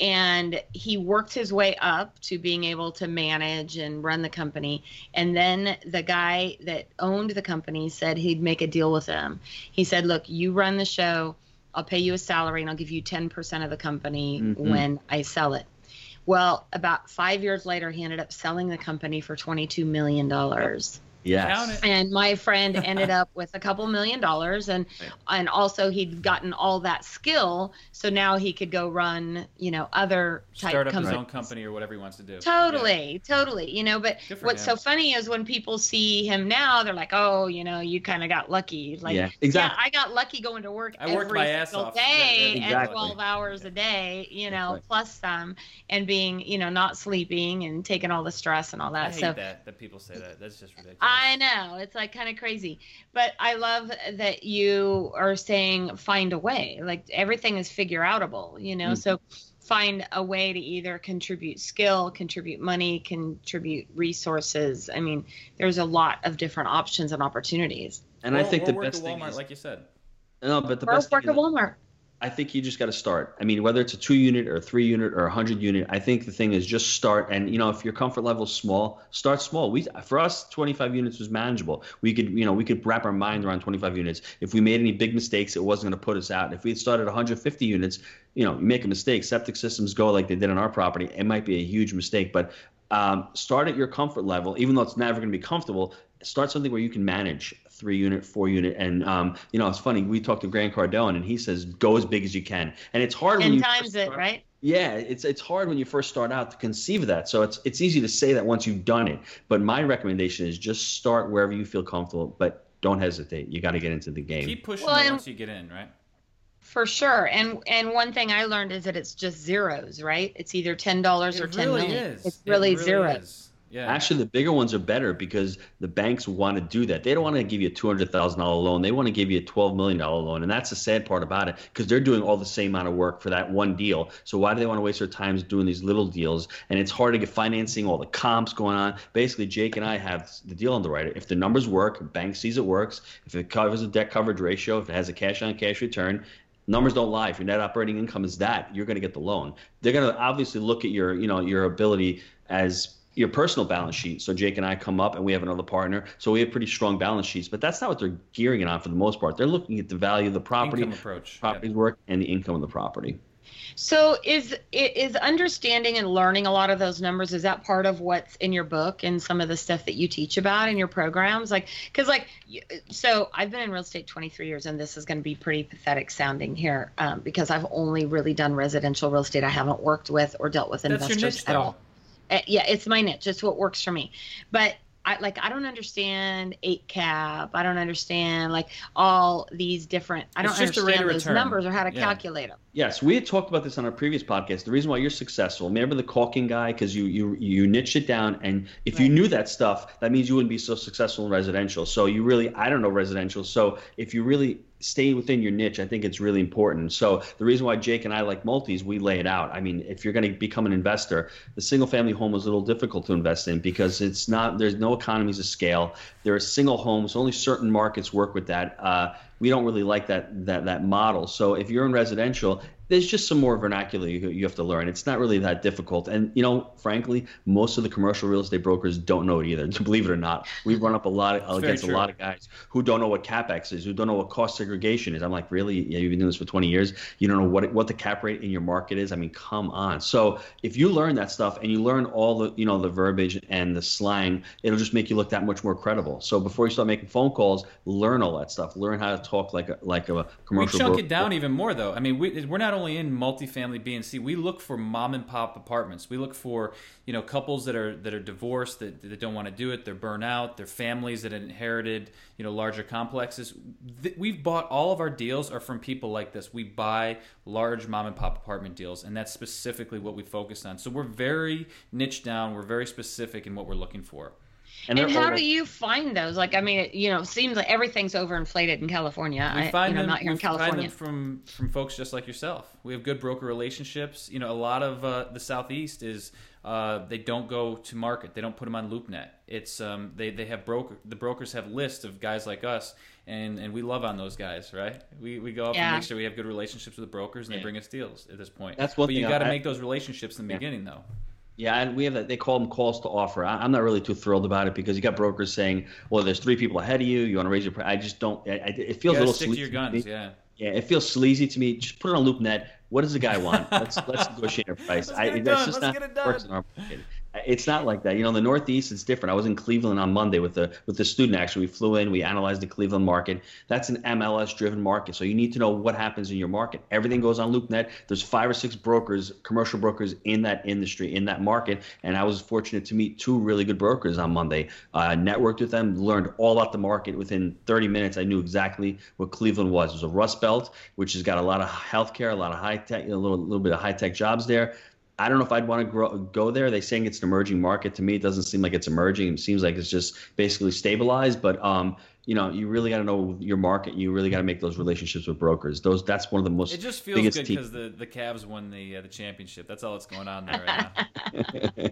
And he worked his way up to being able to manage and run the company. And then the guy that owned the company said he'd make a deal with him. He said look you run the show. I'll pay you a salary and i'll give you 10% of the company mm-hmm. when i sell it well, about five years later, he ended up selling the company for $22 million. Yes. And my friend ended up with a couple million dollars and and also he'd gotten all that skill so now he could go run, you know, other type start up companies. his own company or whatever he wants to do. Totally, yeah. totally. You know, but what's him. so funny is when people see him now, they're like, "Oh, you know, you kind of got lucky." Like, yeah, exactly. Yeah, I got lucky going to work I every single off. day yeah, exactly. and 12 hours a day, you know, right. plus some and being, you know, not sleeping and taking all the stress and all that. I hate so that that people say that. That's just ridiculous. I know. It's like kind of crazy. But I love that you are saying find a way. Like everything is figure outable, you know? Mm-hmm. So find a way to either contribute skill, contribute money, contribute resources. I mean, there's a lot of different options and opportunities. And or, I think the work best at Walmart, thing is, like you said. No, but the or best work thing at Walmart. I think you just got to start. I mean, whether it's a two unit or a three unit or a hundred unit, I think the thing is just start. And you know, if your comfort level is small, start small. We for us, 25 units was manageable. We could, you know, we could wrap our mind around 25 units. If we made any big mistakes, it wasn't going to put us out. If we had started 150 units, you know, you make a mistake, septic systems go like they did on our property, it might be a huge mistake. But um, start at your comfort level, even though it's never going to be comfortable. Start something where you can manage three unit, four unit, and um, you know it's funny. We talked to Grant Cardone, and he says go as big as you can, and it's hard Ten when you times it, right? Yeah, it's it's hard when you first start out to conceive of that. So it's it's easy to say that once you've done it. But my recommendation is just start wherever you feel comfortable, but don't hesitate. You got to get into the game. Keep pushing Well, it once you get in, right? For sure. And and one thing I learned is that it's just zeros, right? It's either ten dollars or ten really million. is. It's It really, really zeros. is. Yeah. Actually, the bigger ones are better because the banks want to do that. They don't want to give you a two hundred thousand dollar loan. They want to give you a twelve million dollar loan, and that's the sad part about it because they're doing all the same amount of work for that one deal. So why do they want to waste their time doing these little deals? And it's hard to get financing, all the comps going on. Basically, Jake and I have the deal underwriter. If the numbers work, bank sees it works. If it covers the debt coverage ratio, if it has a cash on cash return, numbers don't lie. If your net operating income is that, you're going to get the loan. They're going to obviously look at your, you know, your ability as your personal balance sheet. So Jake and I come up and we have another partner. So we have pretty strong balance sheets, but that's not what they're gearing it on for the most part. They're looking at the value of the property, Income approach. property's work, and the income of the property. So is is understanding and learning a lot of those numbers is that part of what's in your book and some of the stuff that you teach about in your programs like cuz like so I've been in real estate 23 years and this is going to be pretty pathetic sounding here um, because I've only really done residential real estate I haven't worked with or dealt with That's investors niche, at all. Uh, yeah, it's my niche. It's what works for me. But I like I don't understand eight cap. I don't understand like all these different. I don't just the rate understand those return. numbers or how to Yeah. calculate them. Yes, we had talked about this on our previous podcast. The reason why you're successful, remember the caulking guy, because you you you niche it down, and if you knew that stuff, that means you wouldn't be so successful in residential. So you really, I don't know residential. So if you really stay within your niche, I think it's really important. So the reason why Jake and I like multis, we lay it out. I mean, if you're going to become an investor, the single family home is a little difficult to invest in because it's not. There's no economies of scale. There are single homes. Only certain markets work with that. Uh, we don't really like that that that model. So if you're in residential, there's just some more vernacular you, you have to learn. It's not really that difficult. And you know, frankly, most of the commercial real estate brokers don't know it either. Believe it or not, we run up a lot of, against a lot of guys who don't know what capex is, who don't know what cost segregation is. I'm like, really? Yeah, you've been doing this for 20 years. You don't know what what the cap rate in your market is. I mean, come on. So if you learn that stuff and you learn all the you know the verbiage and the slang, it'll just make you look that much more credible. So before you start making phone calls, learn all that stuff. Learn how to talk like a like a commercial. We chunk broker. it down even more, though. I mean, we, we're not only in multifamily B and C. We look for mom and pop apartments. We look for you know couples that are that are divorced that, that don't want to do it. They're burnt out. They're families that inherited you know larger complexes. We've bought all of our deals are from people like this. We buy large mom and pop apartment deals, and that's specifically what we focus on. So we're very niche down. We're very specific in what we're looking for. And, they're how all- do you find those? Like, I mean, it, you know, seems like everything's overinflated in California. We I, find you know, them. I'm not here in California. we find them from from folks just like yourself. We have good broker relationships. You know, a lot of uh, the southeast is uh, they don't go to market. They don't put them on LoopNet. It's um, they they have broker the brokers have lists of guys like us, and and we love on those guys, right? We we go up and make sure we have good relationships with the brokers, and they bring us deals at this point. That's one But you got to make those relationships in the Yeah. beginning, though. Yeah, and we have that. They call them calls to offer. I, I'm not really too thrilled about it because you got brokers saying, "Well, there's three people ahead of you. You want to raise your price." I just don't. I, I, it feels a little stick to sleazy your to guns. me. Yeah. Yeah, it feels sleazy to me. Just put it on LoopNet. What does the guy want? Let's let's negotiate a price. Let's get it that's done. just Let's not get it works in our market. It's not like that. You know, in the Northeast, it's different. I was in Cleveland on Monday with the with the student. Actually, we flew in. We analyzed the Cleveland market. That's an MLS-driven market, so you need to know what happens in your market. Everything goes on LoopNet. There's five or six brokers, commercial brokers in that industry, in that market, and I was fortunate to meet two really good brokers on Monday. Uh, networked with them, learned all about the market. Within 30 minutes, I knew exactly what Cleveland was. It was a Rust Belt, which has got a lot of healthcare, a lot of high tech, a little, little bit of high tech jobs there. I don't know if I'd want to grow, go there. They're saying it's an emerging market. To me, it doesn't seem like it's emerging. It seems like it's just basically stabilized. But um, you know, you really got to know your market. You really got to make those relationships with brokers. Those that's one of the most It just feels good because the the Cavs won the uh, the championship. That's all that's going on there right now.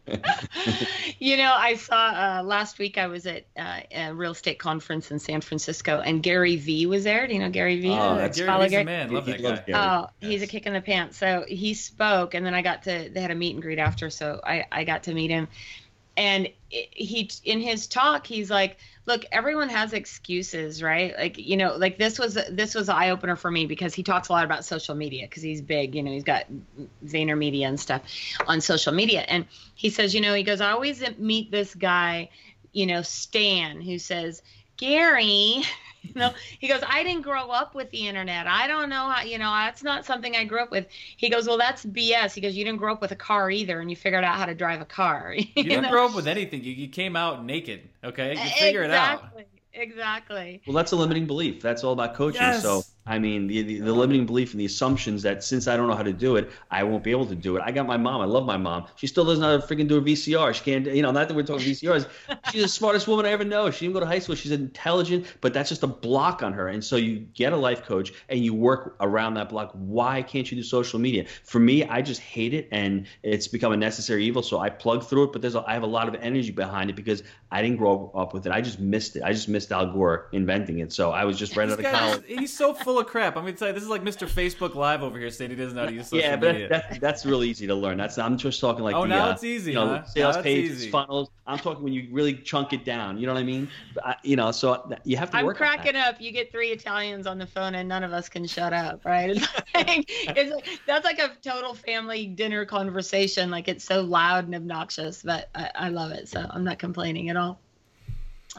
you know, I saw uh, last week I was at uh, a real estate conference in San Francisco, and Gary Vee was there. Do you know Gary Vee? Oh, that's- Gary Follow Vee's the Gary? man. Love He that guy. Gary. Oh, he's a kick in the pants. So he spoke, and then I got to they had a meet and greet after, so I I got to meet him, and he in his talk he's like, look, everyone has excuses, right? Like you know, like this was this was eye opener for me because he talks a lot about social media because he's big, you know, he's got Vayner Media and stuff on social media, and he says, you know, he goes, I always meet this guy, you know, Stan, who says, Gary. You know, he goes, I didn't grow up with the internet. I don't know how, you know, that's not something I grew up with. He goes, Well, that's BS. He goes, You didn't grow up with a car either, and you figured out how to drive a car. You didn't grow up with anything. You, you came out naked. Okay, you figure it out. exactly. Exactly. Well, that's a limiting belief. That's all about coaching. Yes. So, I mean, the, the, the limiting belief and the assumptions that since I don't know how to do it, I won't be able to do it. I got my mom. I love my mom. She still doesn't know how to freaking do a VCR. She can't, you know, not that we're talking VCRs. She's the smartest woman I ever know. She didn't go to high school. She's intelligent, but that's just a block on her. And so you get a life coach and you work around that block. Why can't you do social media? For me, I just hate it and it's become a necessary evil. So I plug through it, but there's a, I have a lot of energy behind it because I didn't grow up with it. I just missed it. I just missed Al Gore inventing it. So I was just right out of college. he's so full full of crap. I'm gonna tell this is like Mr. Facebook Live over here saying he doesn't know how to use social yeah, but media. that, that, that's real easy to learn. That's I'm just talking like Oh, the, now uh, it's easy, you know, huh? sales Now it's pages, easy. funnels. I'm talking when you really chunk it down. You know what I mean? But I, you know, so you have to I'm work. on that. cracking up. You get three Italians on the phone and none of us can shut up, right? It's like, it's like, that's like a total family dinner conversation. Like it's so loud and obnoxious, but I, I love it. So I'm not complaining at all.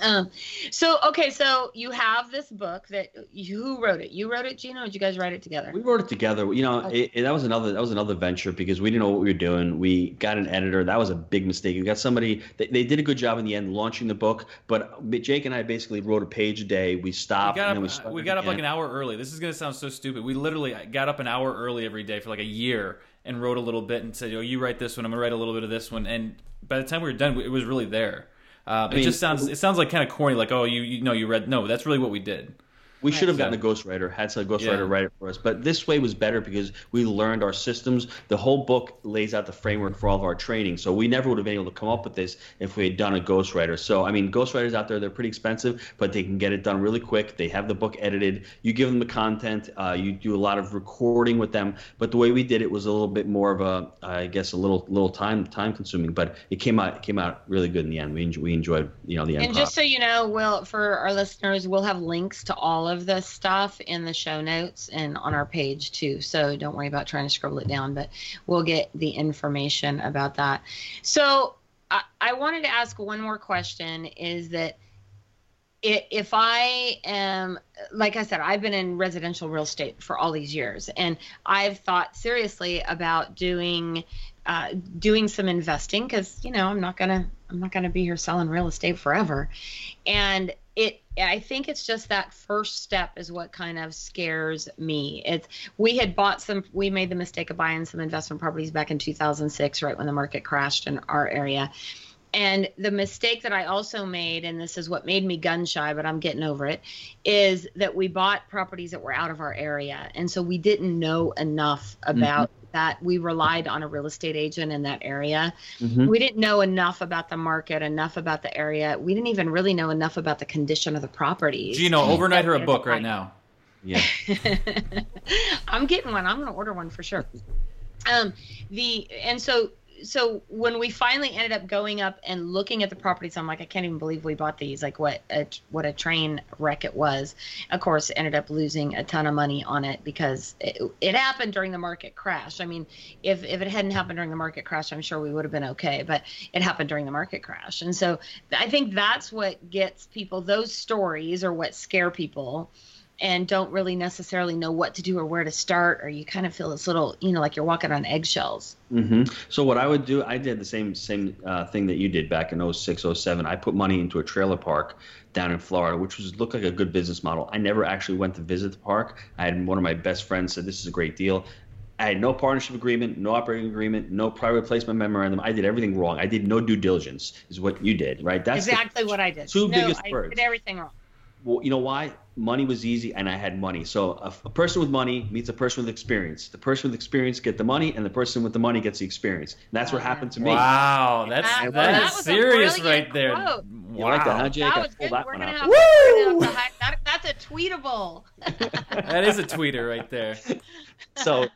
Um, so okay, so you have this book that you, who wrote it? You wrote it, Gino. Or did you guys write it together? We wrote it together. You know, Okay. it, it- that was another that was another venture because we didn't know what we were doing. We got an editor. That was a big mistake. We got somebody. They, they did a good job in the end launching the book, but Jake and I basically wrote a page a day. We We stopped got and then we up. started We got up like an hour early. This is gonna sound so stupid. We literally got up an hour early every day for like a year and wrote a little bit and said, "Oh, you write this one. I'm gonna write a little bit of this one." And by the time we were done, it was really there. Uh, it mean, just sounds. It sounds like kind of corny. Like, oh, you you know, you read. No, that's really what we did. We should have gotten a ghostwriter, had some ghostwriter Yeah. write it for us. But this way was better because we learned our systems. The whole book lays out the framework for all of our training. So we never would have been able to come up with this if we had done a ghostwriter. So I mean, ghostwriters out there, they're pretty expensive, but they can get it done really quick. They have the book edited. You give them the content. Uh, you do a lot of recording with them. But the way we did it was a little bit more of a, I guess, a little little time time consuming. But it came out it came out really good in the end. We enjoy, we enjoyed you know the end. And just so you know, we'll for our listeners, we'll have links to all of this stuff in the show notes and on our page too. So don't worry about trying to scribble it down, but we'll get the information about that. So I, I wanted to ask one more question: Is that if I am, like I said, I've been in residential real estate for all these years, and I've thought seriously about doing uh, doing some investing because you know I'm not gonna I'm not gonna be here selling real estate forever, and it I think it's just that first step is what kind of scares me. It's we had bought some we made the mistake of buying some investment properties back in 2006 right when the market crashed in our area. And the mistake that I also made, and this is what made me gun shy, but I'm getting over it, is that we bought properties that were out of our area. And so we didn't know enough about that. We relied on a real estate agent in that area. Mhm. We didn't know enough about the market, enough about the area. We didn't even really know enough about the condition of the properties. Gino, overnight her a book right now. Yeah. I'm getting one. I'm going to order one for sure. Um, the and so so when we finally ended up going up and looking at the properties, I'm like, I can't even believe we bought these. Like what a what a train wreck it was. Of course, ended up losing a ton of money on it because it, it happened during the market crash. I mean, if if it hadn't happened during the market crash, I'm sure we would have been okay. But it happened during the market crash, and so I think that's what gets people. Those stories are what scare people and don't really necessarily know what to do or where to start, or you kind of feel this little, you know, like you're walking on eggshells. hmm So what I would do, I did the same same uh, thing that you did back in 06, 07. I put money into a trailer park down in Florida, which was looked like a good business model. I never actually went to visit the park. I had one of my best friends said this is a great deal. I had no partnership agreement, no operating agreement, no private placement memorandum. I did everything wrong. I did no due diligence, is what you did, right? That's the- exactly what I did. two no, biggest I birds. did everything wrong. well, you know why? Money was easy, and I had money. So a, a person with money meets a person with experience. The person with experience get the money, and the person with the money gets the experience. And that's what happened to me. Wow, that's That- that's that a serious brilliant right there. quote. You like that, huh, Jake? that I was good. that We're gonna have, we're gonna have to hi- that, that's a tweetable. That is a tweeter right there. So,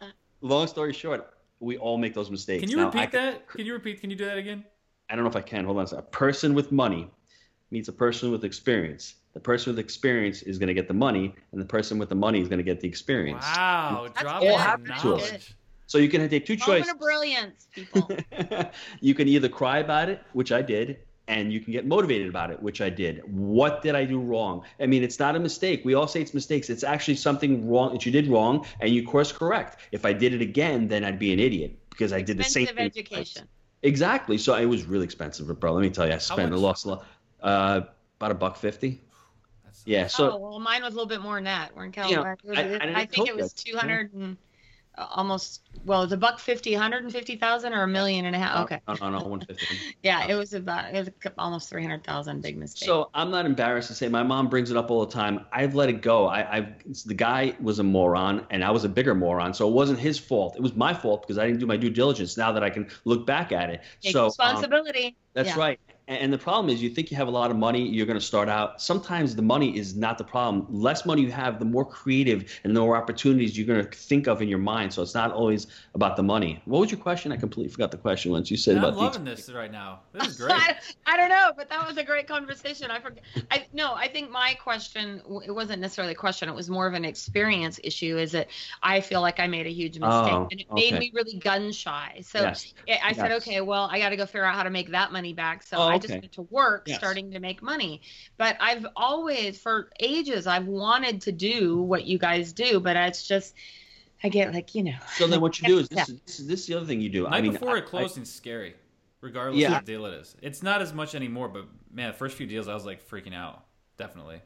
long story short, we all make those mistakes. Can you Now, repeat I, that? Can you repeat? Can you do that again? I don't know if I can. Hold on a second. A person with money meets a person with experience. The person with experience is going to get the money, and the person with the money is going to get the experience. Wow, That's drop good. happened to knowledge. us. So you can take two Moment choices. of brilliance, people. you can either cry about it, which I did, and you can get motivated about it, which I did. What did I do wrong? I mean, it's not a mistake. We all say it's mistakes. It's actually something wrong that you did wrong, and you course correct. If I did it again, then I'd be an idiot because I did the same Expensive thing. education. Exactly. So it was really expensive, bro. Let me tell you, I spent a much? lost a lot. Uh, about a buck fifty. That's- Yeah. So oh well, mine was a little bit more than that. We're in You know, California. I- I I, think it was two hundred and uh, almost. Well, the buck fifty, hundred and fifty thousand, or a million and a half. Okay. No, no, no, one fifty. Yeah, it was about it was almost three hundred thousand. Big mistake. So I'm not embarrassed to say my mom brings it up all the time. I've let it go. I, I've the guy was a moron and I was a bigger moron, so it wasn't his fault. It was my fault because I didn't do my due diligence. Now that I can look back at it, Take so um, responsibility. that's Yeah. right. And the problem is, you think you have a lot of money, you're going to start out. Sometimes the money is not the problem. Less money you have, the more creative and the more opportunities you're going to think of in your mind. So it's not always about the money. What was your question? I completely forgot the question once you said I'm about. loving this right now. This is great. I, I don't know, but that was a great conversation. I forget. I no, I think my question it wasn't necessarily a question. It was more of an experience issue. Is that I feel like I made a huge mistake, Oh, and it made me really gun shy. So Yes. I I said, okay, well, I got to go figure out how to make that money back. So Oh, I just went to work, Yes. starting to make money. But I've always, for ages, I've wanted to do what you guys do, but it's just, I get like, you know. So then what you do is this, is, this is this is the other thing you do. Night I mean, before I- it closing's scary, regardless Yeah. of the deal it is. It's not as much anymore, but man, the first few deals I was like freaking out. Definitely.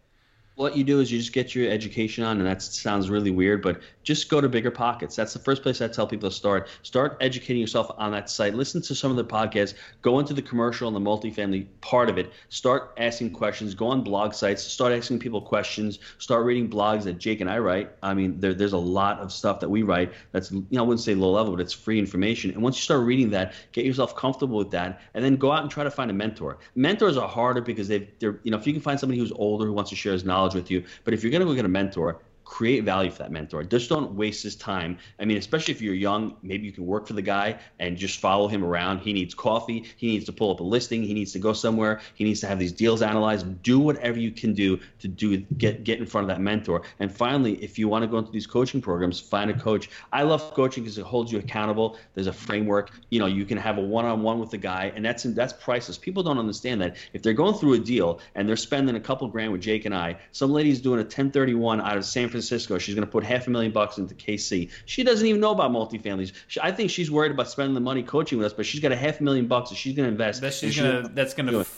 What you do is you just get your education on, and that sounds really weird, but just go to Bigger Pockets. That's the first place I tell people to start. Start educating yourself on that site. Listen to some of the podcasts. Go into the commercial and the multifamily part of it. Start asking questions. Go on blog sites. Start asking people questions. Start reading blogs that Jake and I write. I mean, there, there's a lot of stuff that we write that's, you know, I wouldn't say low level, but it's free information. And once you start reading that, get yourself comfortable with that, and then go out and try to find a mentor. Mentors are harder because they've, they're, you know, if you can find somebody who's older who wants to share his knowledge with you, but if you're going to go get a mentor, create value for that mentor. Just don't waste his time. I mean, especially if you're young, maybe you can work for the guy and just follow him around. He needs coffee. He needs to pull up a listing. He needs to go somewhere. He needs to have these deals analyzed. Do whatever you can do to do get get in front of that mentor. And finally, if you want to go into these coaching programs, find a coach. I love coaching because it holds you accountable. There's a framework. You know, you can have a one-on-one with the guy, and that's that's priceless. People don't understand that if they're going through a deal and they're spending a couple grand with Jake and I, some lady's doing a 1031 out of San Francisco. She's going to put half a million bucks into KC. She doesn't even know about multifamilies. She, I think she's worried about spending the money coaching with us, but she's got a half a million bucks that she's going to invest. That she's and gonna. That's gonna. it.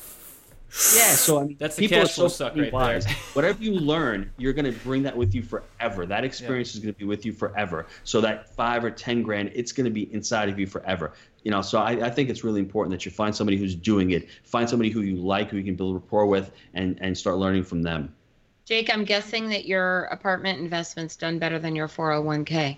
Yeah, so I mean, That's the people cash are flow so suck right wise. there. Whatever you learn, you're going to bring that with you forever. That experience is going to be with you forever. So that five or ten grand, it's going to be inside of you forever. You know, so I, I think it's really important that you find somebody who's doing it. Find somebody who you like, who you can build rapport with, and and start learning from them. Jake, I'm guessing that your apartment investment's done better than your 401k.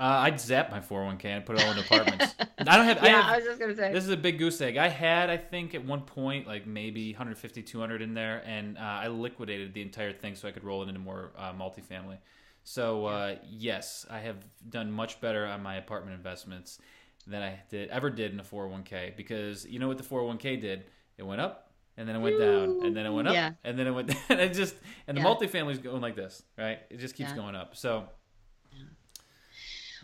Uh, I'd zap my 401k and put it all in apartments. I don't have. I Yeah, have I was just gonna say. This is a big goose egg. I had, I think, at one point, like maybe 150, 200 in there, and uh, I liquidated the entire thing so I could roll it into more uh, multifamily. So uh, yes, I have done much better on my apartment investments than I did ever did in a 401k because you know what the 401k did? It went up and then it went down and then it went up Yeah. and then it went down. and it just and the Yeah. multifamily's going like this, right? It just keeps Yeah. going up. So.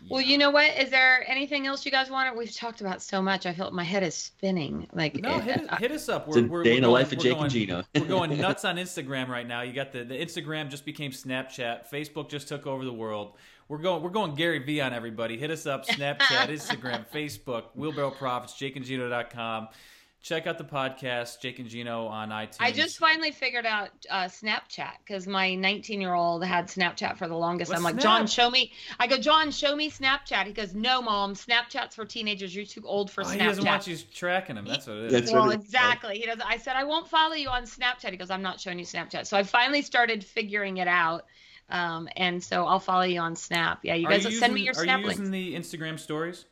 Well, you know what? Is there anything else you guys want? We've talked about so much. I feel like my head is spinning. Like No, uh, hit, uh, hit us up. It's a We're, we're, day in we're the going, life of Jake going, and Gino. we're going nuts on Instagram right now. You got the, the Instagram just became Snapchat. Facebook just took over the world. We're going we're going Gary Vee on everybody. Hit us up Snapchat, Instagram, Facebook, Wheelbarrow Profits, JakeandGino.com. Check out the podcast, Jake and Gino on iTunes. I just finally figured out uh, Snapchat because my 19 year old had Snapchat for the longest. What's I'm like, Snap? John, show me. I go, John, show me Snapchat. He goes, No, mom, Snapchat's for teenagers. You're too old for oh, he doesn't want you tracking him. That's what it is. That's well, what it is. exactly. He does. I said, I won't follow you on Snapchat. He goes, I'm not showing you Snapchat. So I finally started figuring it out. Um, and so I'll follow you on Snap. Yeah, you guys you send me using- your Are Snap you links. using the Instagram stories?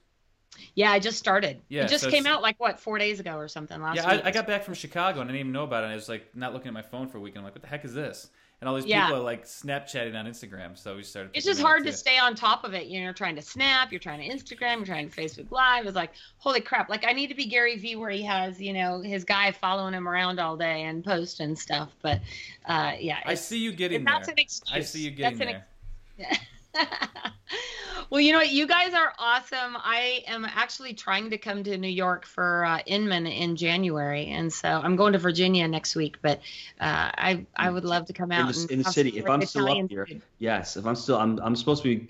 Yeah, I just started. Yeah, it just so came out like what four days ago or something last Yeah. I, I got back from Chicago and I didn't even know about it. And I was like not looking at my phone for a week. And I'm like, what the heck is this? And all these Yeah. people are like Snapchatting on Instagram. So we started. It's just hard to stay on top of it. You know, you're trying to Snap, you're trying to Instagram, you're trying to Facebook Live. It's like, holy crap! Like I need to be Gary Vee where he has, you know, his guy following him around all day and post and stuff. But uh, yeah, I see you getting that's there. an excuse. I see you getting That's an there. well, you know what? You guys are awesome. I am actually trying to come to New York for uh, Inman in January, and so I'm going to Virginia next week. But uh, I I would love to come out the- and in the city. If I'm still up here, food. Yes, if I'm still, I'm, I'm supposed to be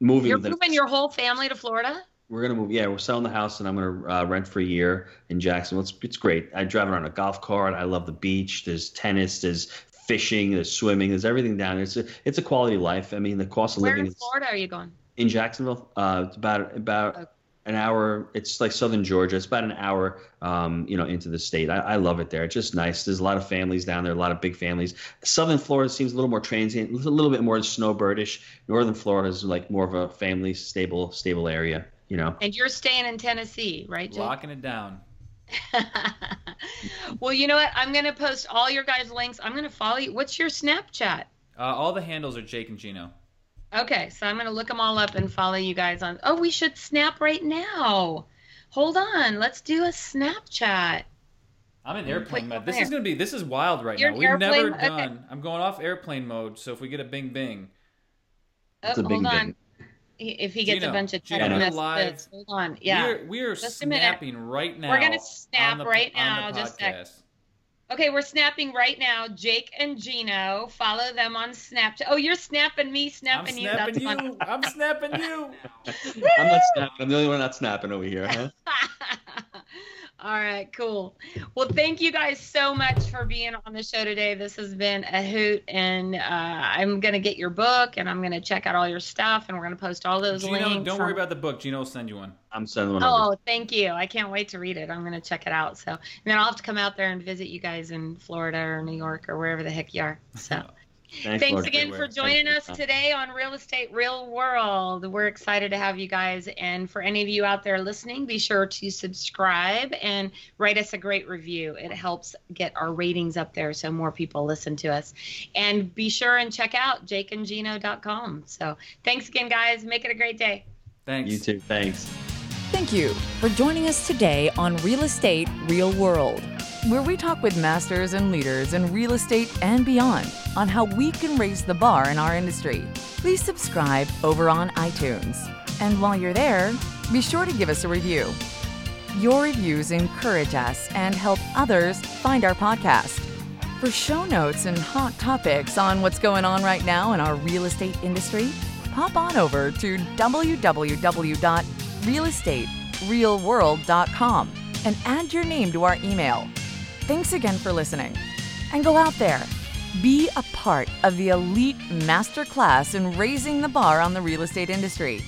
moving. You're moving your whole family to Florida. We're gonna move. Yeah, we're selling the house, and I'm gonna uh, rent for a year in Jacksonville. It's it's great. I drive around a golf cart. I love the beach. There's tennis. There's fishing. There's swimming. There's everything down there. It's a it's a quality of life. I mean, the cost of Where living in is Florida are you going? In Jacksonville. Uh, it's about about Okay. an hour. It's like southern Georgia. It's about an hour, um, you know, into the state. I, I love it there. It's just nice. There's a lot of families down there. A lot of big families. Southern Florida seems a little more transient, a little bit more snowbirdish. Northern Florida is like more of a family stable stable area. You know. And you're staying in Tennessee, right, Jake? Locking it down. well, you know what? I'm going to post all your guys' links. I'm going to follow you. What's your Snapchat? Uh, all the handles are Jake and Gino. Okay, so I'm going to look them all up and follow you guys on. Oh, we should snap right now. Hold on. Let's do a Snapchat. I'm in airplane mode. This is gonna be this is wild right You're now. We've never airplane- okay. done. I'm going off airplane mode. So if we get a bing bing, Oh, It's a hold bing on. bing. If he gets Gino, a bunch of text we're messages, live. hold on. Yeah. we're we are Just a minute. snapping right now. We're gonna snap the- right now, just a sec. Podcast. Okay, we're snapping right now. Jake and Gino, follow them on Snapchat. Oh, you're snapping me, I'm snapping you. snapping That's you. funny. I'm snapping you. I'm not snapping. I'm the only one not snapping over here, huh? All right, cool. Well, thank you guys so much for being on the show today. This has been a hoot, and uh, I'm gonna get your book, and I'm gonna check out all your stuff, and we're gonna post all those Gino, links. don't worry about the book. Gino will send you one. I'm sending one over. Oh, thank you. I can't wait to read it. I'm gonna check it out. So, and then I'll have to come out there and visit you guys in Florida or New York or wherever the heck you are. So. Thanks, Thanks again for joining Thank us today on Real Estate Real World. We're excited to have you guys. And for any of you out there listening, be sure to subscribe and write us a great review. It helps get our ratings up there so more people listen to us. And be sure and check out jakeandgino.com. So thanks again, guys. Make it a great day. Thanks. You too. Thanks. Thank you for joining us today on Real Estate Real World, where we talk with masters and leaders in real estate and beyond on how we can raise the bar in our industry. Please subscribe over on iTunes. And while you're there, be sure to give us a review. Your reviews encourage us and help others find our podcast. For show notes and hot topics on what's going on right now in our real estate industry, hop on over to www.realestaterealworld.com and add your name to our email. Thanks again for listening. And go out there, be a part of the elite masterclass in raising the bar on the real estate industry.